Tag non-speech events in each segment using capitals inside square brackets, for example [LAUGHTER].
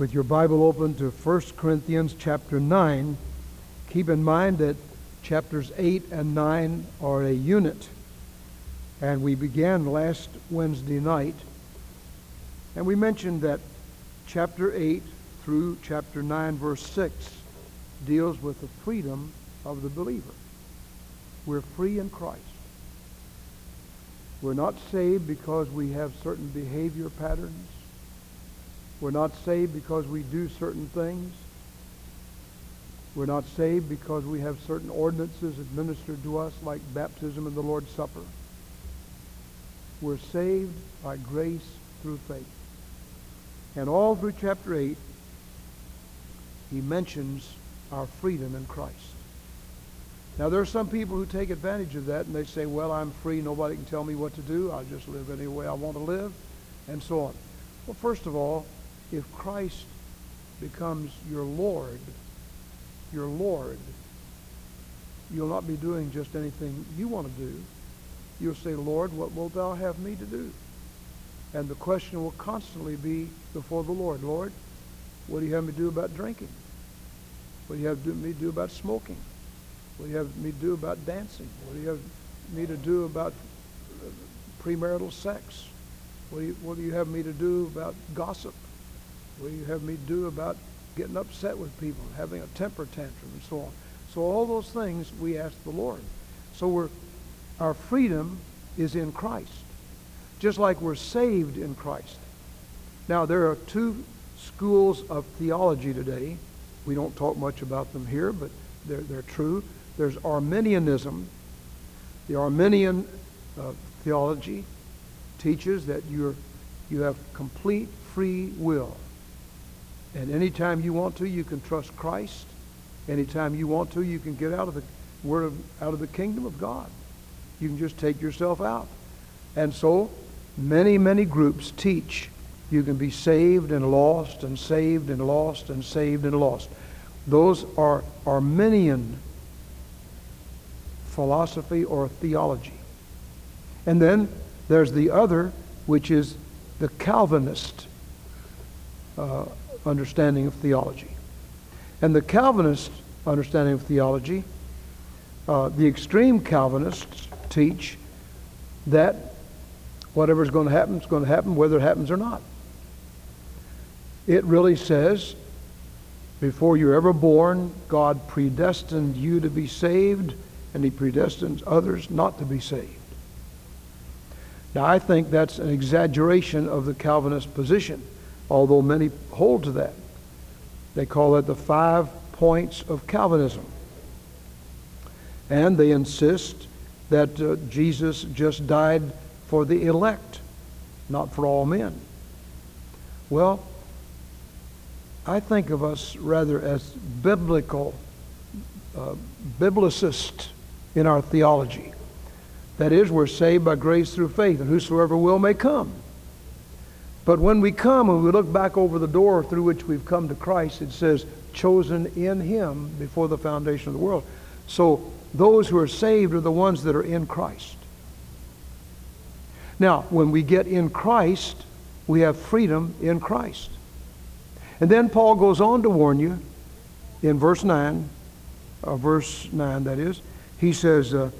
with your Bible open to 1 Corinthians chapter 9, keep in mind that chapters 8 and 9 are a unit. And we began last Wednesday night, and we mentioned that chapter 8 through chapter 9, verse 6, deals with the freedom of the believer. We're free in Christ. We're not saved because we have certain behavior patterns. We're not saved because we do certain things. We're not saved because we have certain ordinances administered to us like baptism and the Lord's Supper. We're saved by grace through faith. And all through chapter 8, he mentions our freedom in Christ. Now, there are some people who take advantage of that and they say, well, I'm free. Nobody can tell me what to do. I'll just live any way I want to live, and so on. Well, first of all, if Christ becomes your Lord, your Lord, you'll not be doing just anything you want to do. You'll say, Lord, what wilt thou have me to do? And the question will constantly be before the Lord, Lord, what do you have me to do about drinking? What do you have me to do about smoking? What do you have me to do about dancing? What do you have me to do about uh, premarital sex? What do you, what do you have me to do about gossip? What do you have me do about getting upset with people, having a temper tantrum, and so on? So all those things we ask the Lord. So we're, our freedom is in Christ, just like we're saved in Christ. Now there are two schools of theology today. We don't talk much about them here, but they're, they're true. There's Arminianism. The Arminian uh, theology teaches that you're, you have complete free will. And anytime you want to, you can trust Christ. Anytime you want to, you can get out of the word of, out of the kingdom of God. You can just take yourself out. And so many, many groups teach you can be saved and lost and saved and lost and saved and lost. Those are Arminian philosophy or theology. And then there's the other, which is the Calvinist uh, understanding of theology. And the Calvinist understanding of theology, uh, the extreme Calvinists teach that whatever's going to happen is going to happen whether it happens or not. It really says before you're ever born, God predestined you to be saved, and He predestines others not to be saved. Now, I think that's an exaggeration of the Calvinist position although many hold to that. They call it the five points of Calvinism. And they insist that uh, Jesus just died for the elect, not for all men. Well, I think of us rather as biblical, uh, in our theology. That is, we're saved by grace through faith, and whosoever will may come. But when we come and we look back over the door through which we've come to Christ, it says, chosen in Him before the foundation of the world. So those who are saved are the ones that are in Christ. Now, when we get in Christ, we have freedom in Christ. And then Paul goes on to warn you in verse 9, uh, verse 9 that is, he says, uh,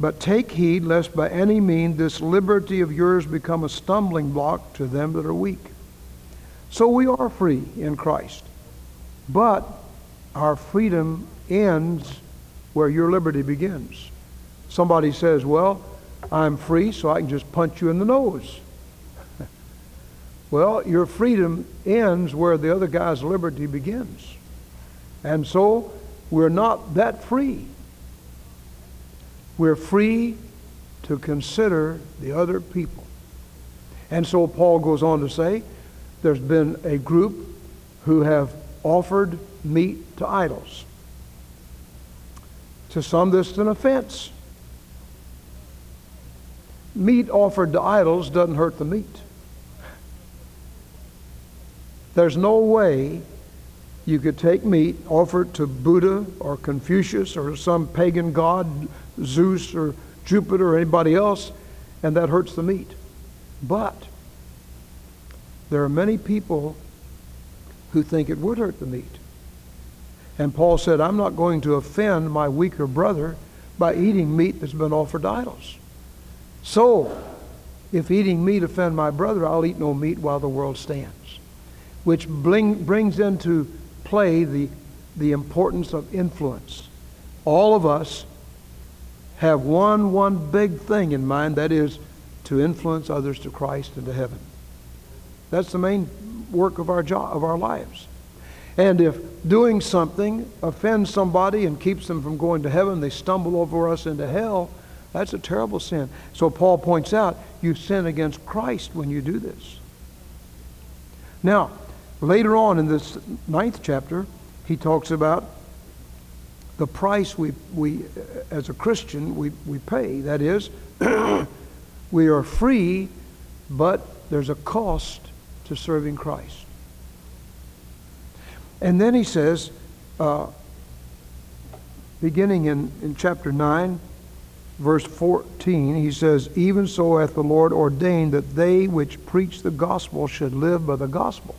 but take heed lest by any means this liberty of yours become a stumbling block to them that are weak. So we are free in Christ. But our freedom ends where your liberty begins. Somebody says, Well, I'm free, so I can just punch you in the nose. [LAUGHS] well, your freedom ends where the other guy's liberty begins. And so we're not that free. We're free to consider the other people. And so Paul goes on to say there's been a group who have offered meat to idols. To some, this is an offense. Meat offered to idols doesn't hurt the meat. There's no way you could take meat, offer it to Buddha or Confucius or some pagan god, Zeus or Jupiter or anybody else, and that hurts the meat. But there are many people who think it would hurt the meat. And Paul said, I'm not going to offend my weaker brother by eating meat that's been offered to idols. So, if eating meat offend my brother, I'll eat no meat while the world stands. Which bring, brings into play the, the importance of influence. All of us have one, one big thing in mind, that is to influence others to Christ and to heaven. That's the main work of our job, of our lives. And if doing something offends somebody and keeps them from going to heaven, they stumble over us into hell, that's a terrible sin. So Paul points out you sin against Christ when you do this. Now, later on in this ninth chapter, he talks about the price we, we as a Christian, we, we pay. That is, [CLEARS THROAT] we are free, but there's a cost to serving Christ. And then he says, uh, beginning in, in chapter 9, verse 14, he says, Even so hath the Lord ordained that they which preach the gospel should live by the gospel.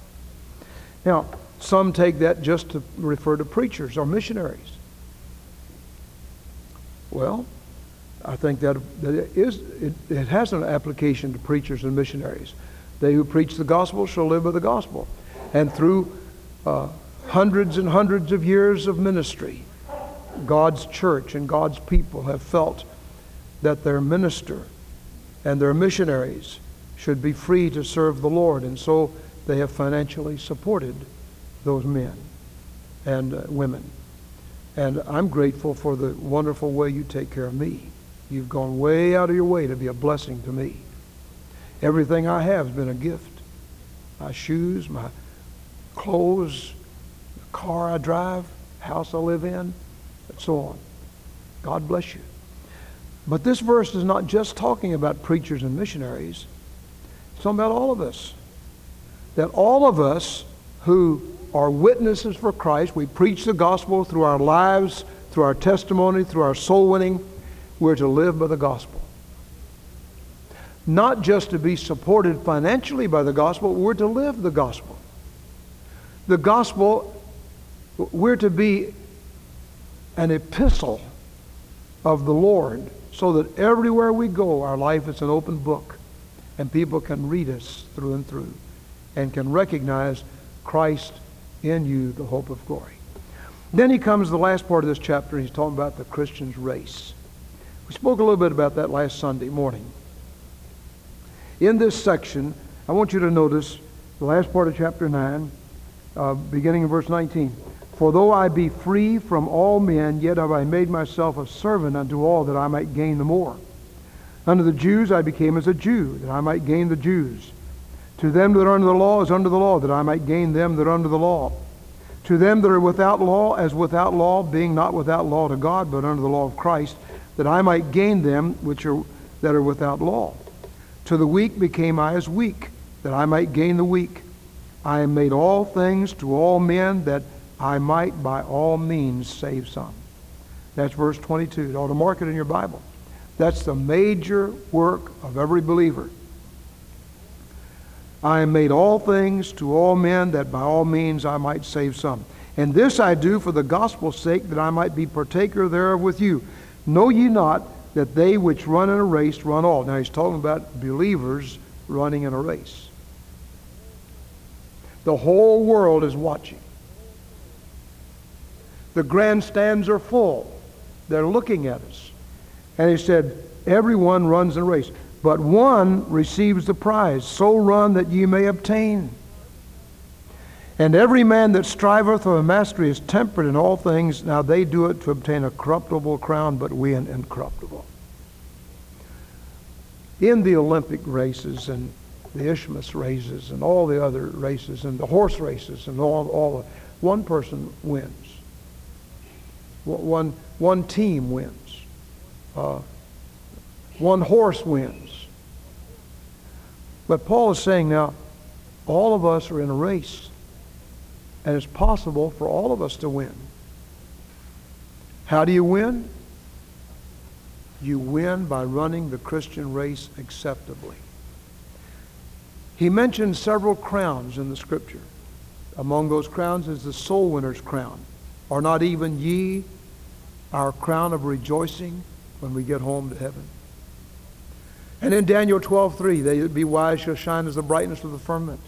Now, some take that just to refer to preachers or missionaries. Well, I think that, that it, is, it, it has an application to preachers and missionaries. They who preach the gospel shall live by the gospel. And through uh, hundreds and hundreds of years of ministry, God's church and God's people have felt that their minister and their missionaries should be free to serve the Lord. And so they have financially supported those men and uh, women. And I'm grateful for the wonderful way you take care of me. You've gone way out of your way to be a blessing to me. Everything I have has been a gift. My shoes, my clothes, the car I drive, house I live in, and so on. God bless you. But this verse is not just talking about preachers and missionaries. It's talking about all of us. That all of us who are witnesses for Christ, we preach the gospel through our lives, through our testimony, through our soul winning, we're to live by the gospel. Not just to be supported financially by the gospel, we're to live the gospel. The gospel, we're to be an epistle of the Lord so that everywhere we go, our life is an open book and people can read us through and through and can recognize Christ in you, the hope of glory. Then he comes to the last part of this chapter, and he's talking about the Christian's race. We spoke a little bit about that last Sunday morning. In this section, I want you to notice the last part of chapter 9, uh, beginning in verse 19. For though I be free from all men, yet have I made myself a servant unto all that I might gain the more. Unto the Jews I became as a Jew, that I might gain the Jews. To them that are under the law as under the law, that I might gain them that are under the law. To them that are without law as without law, being not without law to God, but under the law of Christ, that I might gain them which are that are without law. To the weak became I as weak, that I might gain the weak. I am made all things to all men that I might by all means save some. That's verse 22. You ought to mark it in your Bible. That's the major work of every believer. I am made all things to all men that by all means I might save some. And this I do for the gospel's sake, that I might be partaker thereof with you. Know ye not that they which run in a race run all? Now he's talking about believers running in a race. The whole world is watching. The grandstands are full. They're looking at us. And he said, Everyone runs in a race, but one receives the prize. So run that ye may obtain. And every man that striveth for a mastery is temperate in all things. Now they do it to obtain a corruptible crown, but we an incorruptible. In the Olympic races and the Isthmus races and all the other races and the horse races and all, all one person wins. One, one team wins. Uh, one horse wins. But Paul is saying now, all of us are in a race, and it's possible for all of us to win. How do you win? You win by running the Christian race acceptably. He mentions several crowns in the scripture. Among those crowns is the soul winner's crown. Are not even ye our crown of rejoicing when we get home to heaven? And in Daniel 12:3, they that be wise shall shine as the brightness of the firmament.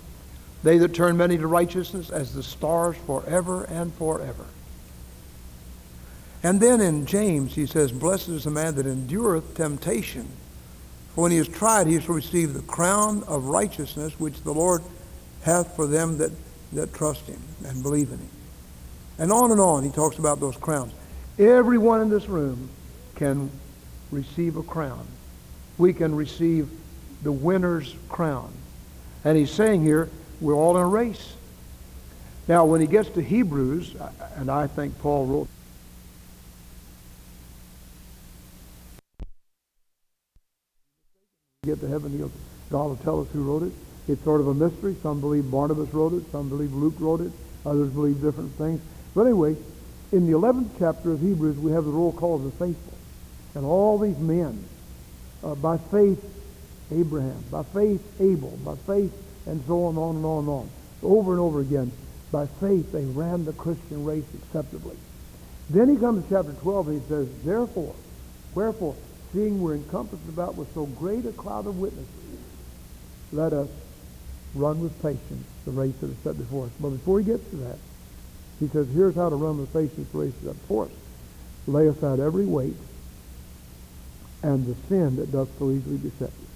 They that turn many to righteousness as the stars forever and forever. And then in James, he says, Blessed is the man that endureth temptation. For when he is tried, he shall receive the crown of righteousness which the Lord hath for them that, that trust him and believe in him. And on and on, he talks about those crowns. Everyone in this room can receive a crown. We can receive the winner's crown. And he's saying here, we're all in a race. Now, when he gets to Hebrews, and I think Paul wrote get to heaven, he'll, God will tell us who wrote it. It's sort of a mystery. Some believe Barnabas wrote it. Some believe Luke wrote it. Others believe different things. But anyway, in the 11th chapter of Hebrews, we have the roll call of the faithful. And all these men, uh, by faith, Abraham, by faith, Abel, by faith, and so on, on and on and on. Over and over again, by faith, they ran the Christian race acceptably. Then he comes to chapter 12 and he says, Therefore, wherefore, seeing we're encompassed about with so great a cloud of witnesses, let us run with patience the race that is set before us. But before he gets to that, he says, here's how to run with patience the race that is set before us. Lay aside every weight and the sin that doth so easily beset you.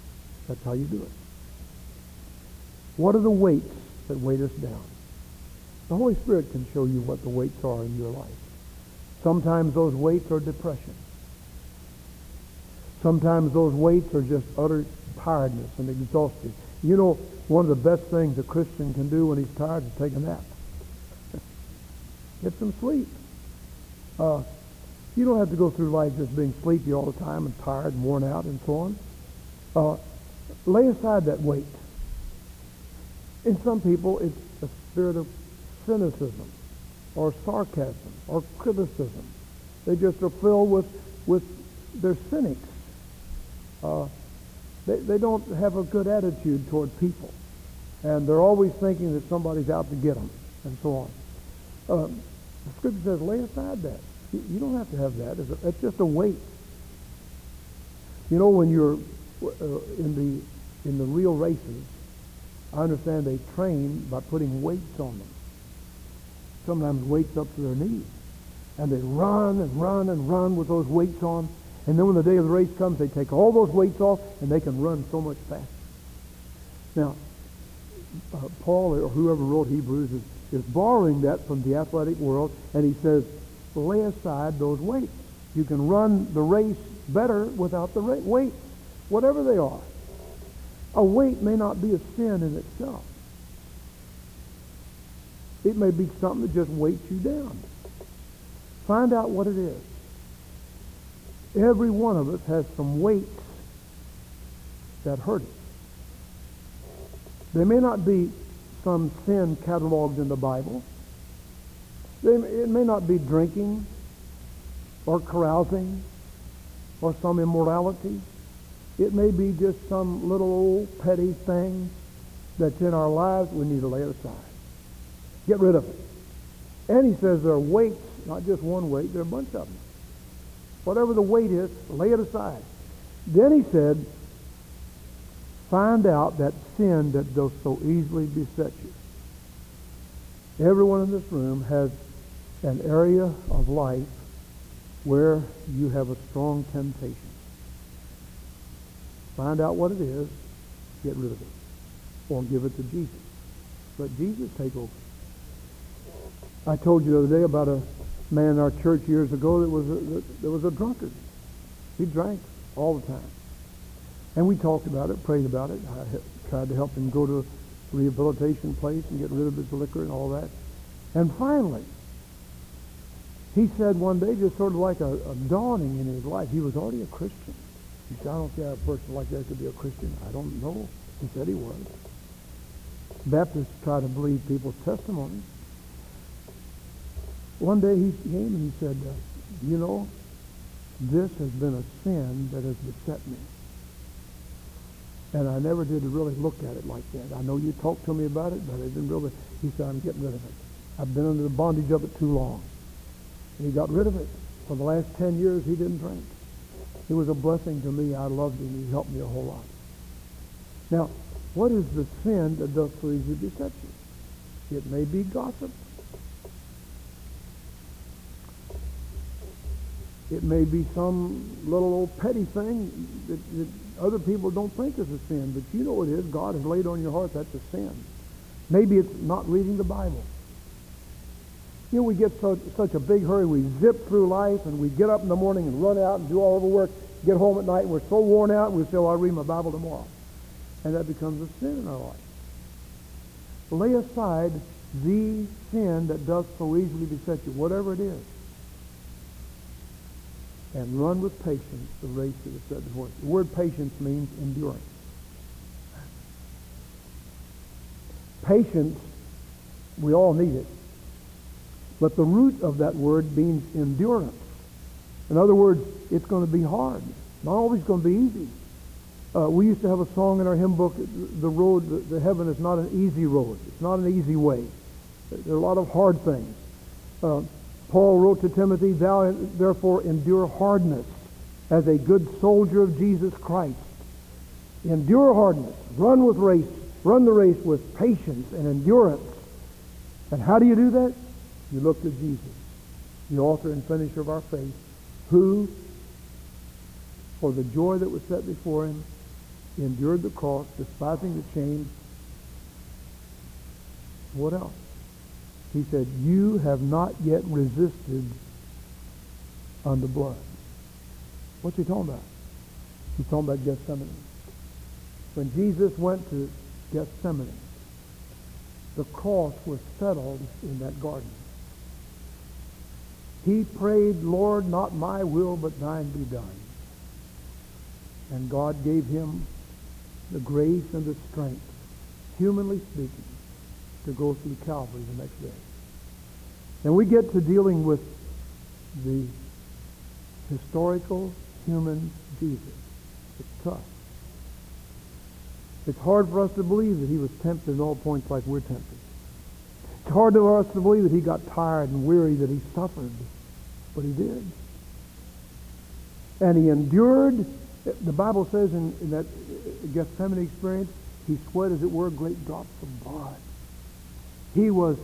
That's how you do it. What are the weights that weight us down? The Holy Spirit can show you what the weights are in your life. Sometimes those weights are depression. Sometimes those weights are just utter tiredness and exhaustion. You know, one of the best things a Christian can do when he's tired is take a nap. [LAUGHS] Get some sleep. Uh, you don't have to go through life just being sleepy all the time and tired and worn out and so on. Uh, lay aside that weight. In some people, it's a spirit of cynicism or sarcasm or criticism. They just are filled with, with they're cynics. Uh, they, they don't have a good attitude toward people. And they're always thinking that somebody's out to get them and so on. Uh, the scripture says, lay aside that. You, don't have to have that. It's, just a weight. You know, when you're uh, in the in the real races, I understand they train by putting weights on them. Sometimes weights up to their knees. And they run and run and run with those weights on and then when the day of the race comes, they take all those weights off and they can run so much faster. Now, uh, Paul or whoever wrote Hebrews is, is borrowing that from the athletic world, and he says, lay aside those weights. You can run the race better without the weights, whatever they are. A weight may not be a sin in itself. It may be something that just weights you down. Find out what it is. Every one of us has some weights that hurt us. There may not be some sin cataloged in the Bible. It may not be drinking or carousing or some immorality. It may be just some little old petty thing that's in our lives we need to lay it aside. Get rid of it. And he says there are weights, not just one weight, there are a bunch of them whatever the weight is, lay it aside. Then he said, find out that sin that does so easily beset you. Everyone in this room has an area of life where you have a strong temptation. Find out what it is, get rid of it, or give it to Jesus. Let Jesus take over. I told you the other day about a man in our church years ago that was a, that was a drunkard. He drank all the time. And we talked about it, prayed about it. I tried to help him go to a rehabilitation place and get rid of his liquor and all that. And finally, he said one day, just sort of like a, a dawning in his life, he was already a Christian. He said, I don't see how a person like that could be a Christian. I don't know. He said he was. Baptists try to believe people's testimonies. One day he came and he said, uh, you know, this has been a sin that has beset me. And I never did really look at it like that. I know you talked to me about it, but I didn't really. He said, I'm getting rid of it. I've been under the bondage of it too long. And he got rid of it. For the last 10 years, he didn't drink. It was a blessing to me. I loved him. He helped me a whole lot. Now, what is the sin that does so easily beset you? It may be gossip. It may be some little old petty thing that, that other people don't think is a sin, but you know it is. God has laid on your heart that's a sin. Maybe it's not reading the Bible. You know, we get so, such a big hurry. We zip through life and we get up in the morning and run out and do all the work, get home at night, and we're so worn out, we say, well, I'll read my Bible tomorrow. And that becomes a sin in our life. Lay aside the sin that does so easily beset you, whatever it is and run with patience the race that is set before us. The word patience means endurance. Patience, we all need it. But the root of that word means endurance. In other words, it's going to be hard. Not always going to be easy. Uh, we used to have a song in our hymn book, the road, the, heaven is not an easy road. It's not an easy way. There are a lot of hard things. Uh, Paul wrote to Timothy, Thou therefore endure hardness as a good soldier of Jesus Christ. Endure hardness. Run with race. Run the race with patience and endurance. And how do you do that? You look to Jesus, the author and finisher of our faith, who, for the joy that was set before him, endured the cross, despising the shame. What else? He said, You have not yet resisted unto blood. What's he talking about? He's talking about Gethsemane. When Jesus went to Gethsemane, the cross was settled in that garden. He prayed, Lord, not my will, but thine be done. And God gave him the grace and the strength, humanly speaking, to go through Calvary the next day. And we get to dealing with the historical human Jesus. It's tough. It's hard for us to believe that he was tempted in all points like we're tempted. It's hard for us to believe that he got tired and weary, that he suffered. But he did. And he endured. The Bible says in, in that uh, Gethsemane experience, he sweat, as it were, great drops of blood. He was,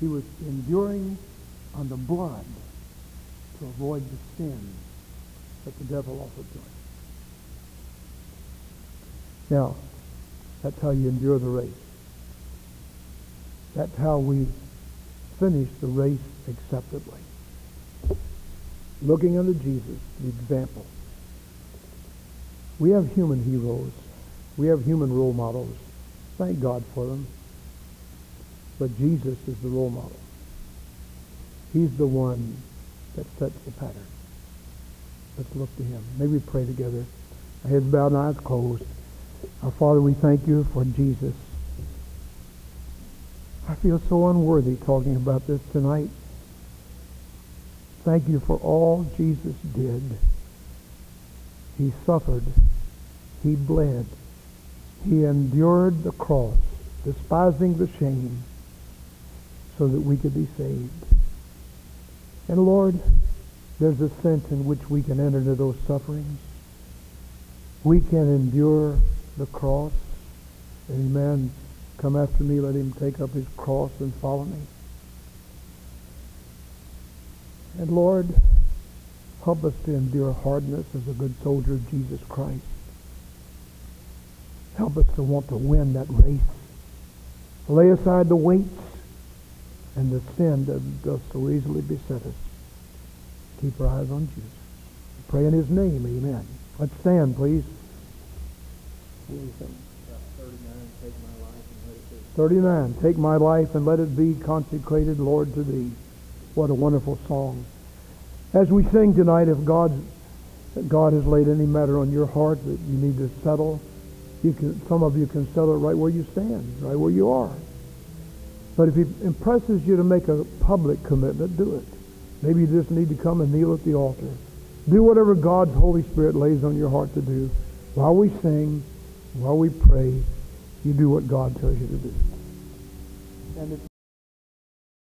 he was enduring on the blood to avoid the sin that the devil offered to him. Now, that's how you endure the race. That's how we finish the race acceptably. Looking unto Jesus, the example. We have human heroes. We have human role models. Thank God for them. But Jesus is the role model. He's the one that sets the pattern. Let's look to him. Maybe we pray together. Our heads bowed and eyes closed. Our Father, we thank you for Jesus. I feel so unworthy talking about this tonight. Thank you for all Jesus did. He suffered. He bled. He endured the cross, despising the shame so that we could be saved. And Lord, there's a sense in which we can enter into those sufferings. We can endure the cross. Amen. Come after me, let him take up his cross and follow me. And Lord, help us to endure hardness as a good soldier of Jesus Christ. Help us to want to win that race. Lay aside the weights and the sin that does so easily beset us. Keep our eyes on Jesus. Pray in his name, amen. Let's stand, please. 39, take my life and let it be consecrated, Lord, to thee. What a wonderful song. As we sing tonight, if God, God has laid any matter on your heart that you need to settle, you can, some of you can settle it right where you stand, right where you are. But if he impresses you to make a public commitment, do it. Maybe you just need to come and kneel at the altar. Do whatever God's Holy Spirit lays on your heart to do while we sing While we pray, you do what God tells you to do.